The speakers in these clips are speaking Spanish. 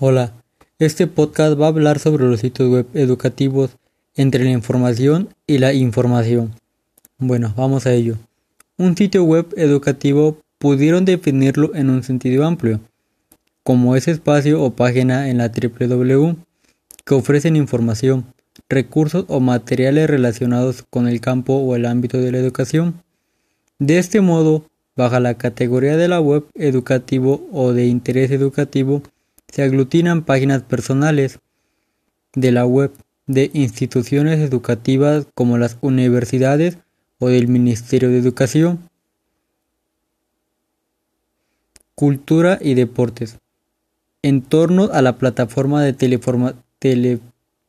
Hola, este podcast va a hablar sobre los sitios web educativos entre la información y la información. Bueno, vamos a ello. Un sitio web educativo pudieron definirlo en un sentido amplio, como ese espacio o página en la www que ofrecen información, recursos o materiales relacionados con el campo o el ámbito de la educación. De este modo, bajo la categoría de la web educativo o de interés educativo, se aglutinan páginas personales de la web de instituciones educativas como las universidades o del Ministerio de Educación. Cultura y deportes. En torno a la plataforma de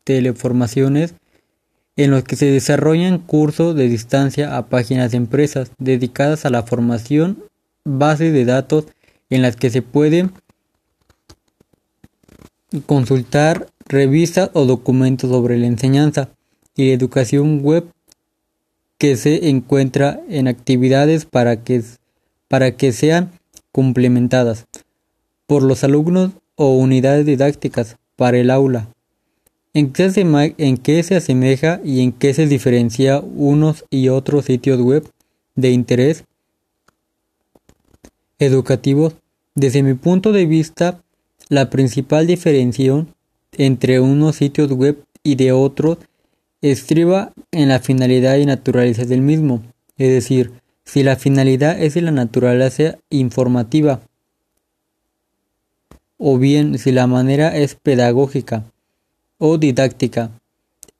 teleformaciones en los que se desarrollan cursos de distancia a páginas de empresas dedicadas a la formación, bases de datos en las que se pueden consultar revistas o documentos sobre la enseñanza y la educación web que se encuentra en actividades para que, para que sean complementadas por los alumnos o unidades didácticas para el aula. ¿En qué, se, ¿En qué se asemeja y en qué se diferencia unos y otros sitios web de interés educativos? Desde mi punto de vista, la principal diferencia entre unos sitios web y de otros estriba en la finalidad y naturaleza del mismo, es decir, si la finalidad es de la naturaleza informativa o bien si la manera es pedagógica o didáctica.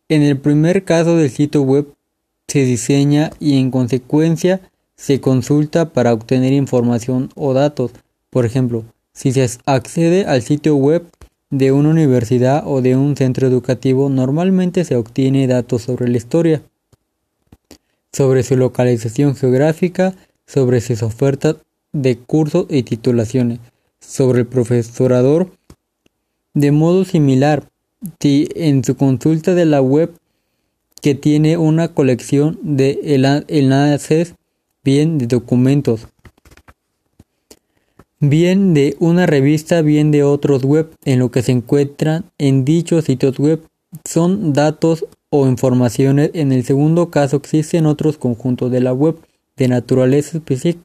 En el primer caso del sitio web se diseña y en consecuencia se consulta para obtener información o datos. Por ejemplo, si se accede al sitio web de una universidad o de un centro educativo, normalmente se obtiene datos sobre la historia, sobre su localización geográfica, sobre sus ofertas de cursos y titulaciones, sobre el profesorador. De modo similar, si en su consulta de la web que tiene una colección de enlaces, bien de documentos, bien de una revista, bien de otros web, en lo que se encuentran en dichos sitios web. Son datos o informaciones. En el segundo caso existen otros conjuntos de la web de naturaleza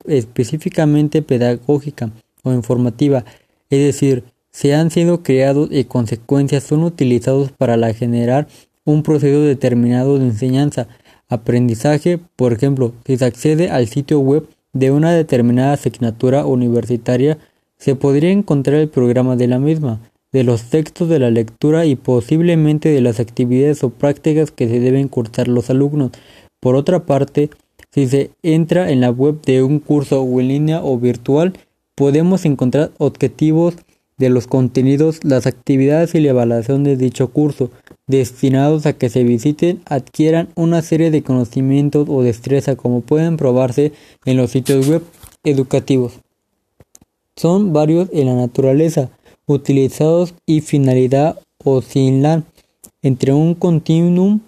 específicamente pedagógica o informativa, es decir, se han sido creados y consecuencias son utilizados para la generar un proceso determinado de enseñanza, aprendizaje, por ejemplo, si se accede al sitio web de una determinada asignatura universitaria, se podría encontrar el programa de la misma, de los textos de la lectura y posiblemente de las actividades o prácticas que se deben cursar los alumnos. Por otra parte, si se entra en la web de un curso en línea o virtual, podemos encontrar objetivos de los contenidos, las actividades y la evaluación de dicho curso, destinados a que se visiten adquieran una serie de conocimientos o destreza como pueden probarse en los sitios web educativos. Son varios en la naturaleza, utilizados y finalidad oscilan entre un continuum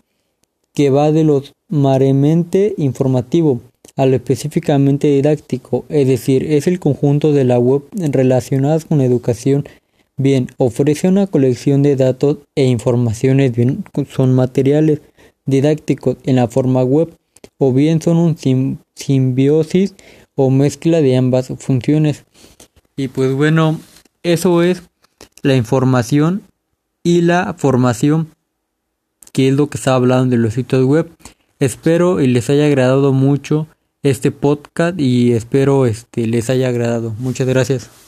que va de lo maremente informativo a lo específicamente didáctico, es decir, es el conjunto de la web relacionadas con educación Bien, ofrece una colección de datos e informaciones, bien, son materiales didácticos en la forma web, o bien son un simbiosis o mezcla de ambas funciones. Y pues bueno, eso es la información y la formación, que es lo que está hablando de los sitios web. Espero y les haya agradado mucho este podcast y espero este les haya agradado. Muchas gracias.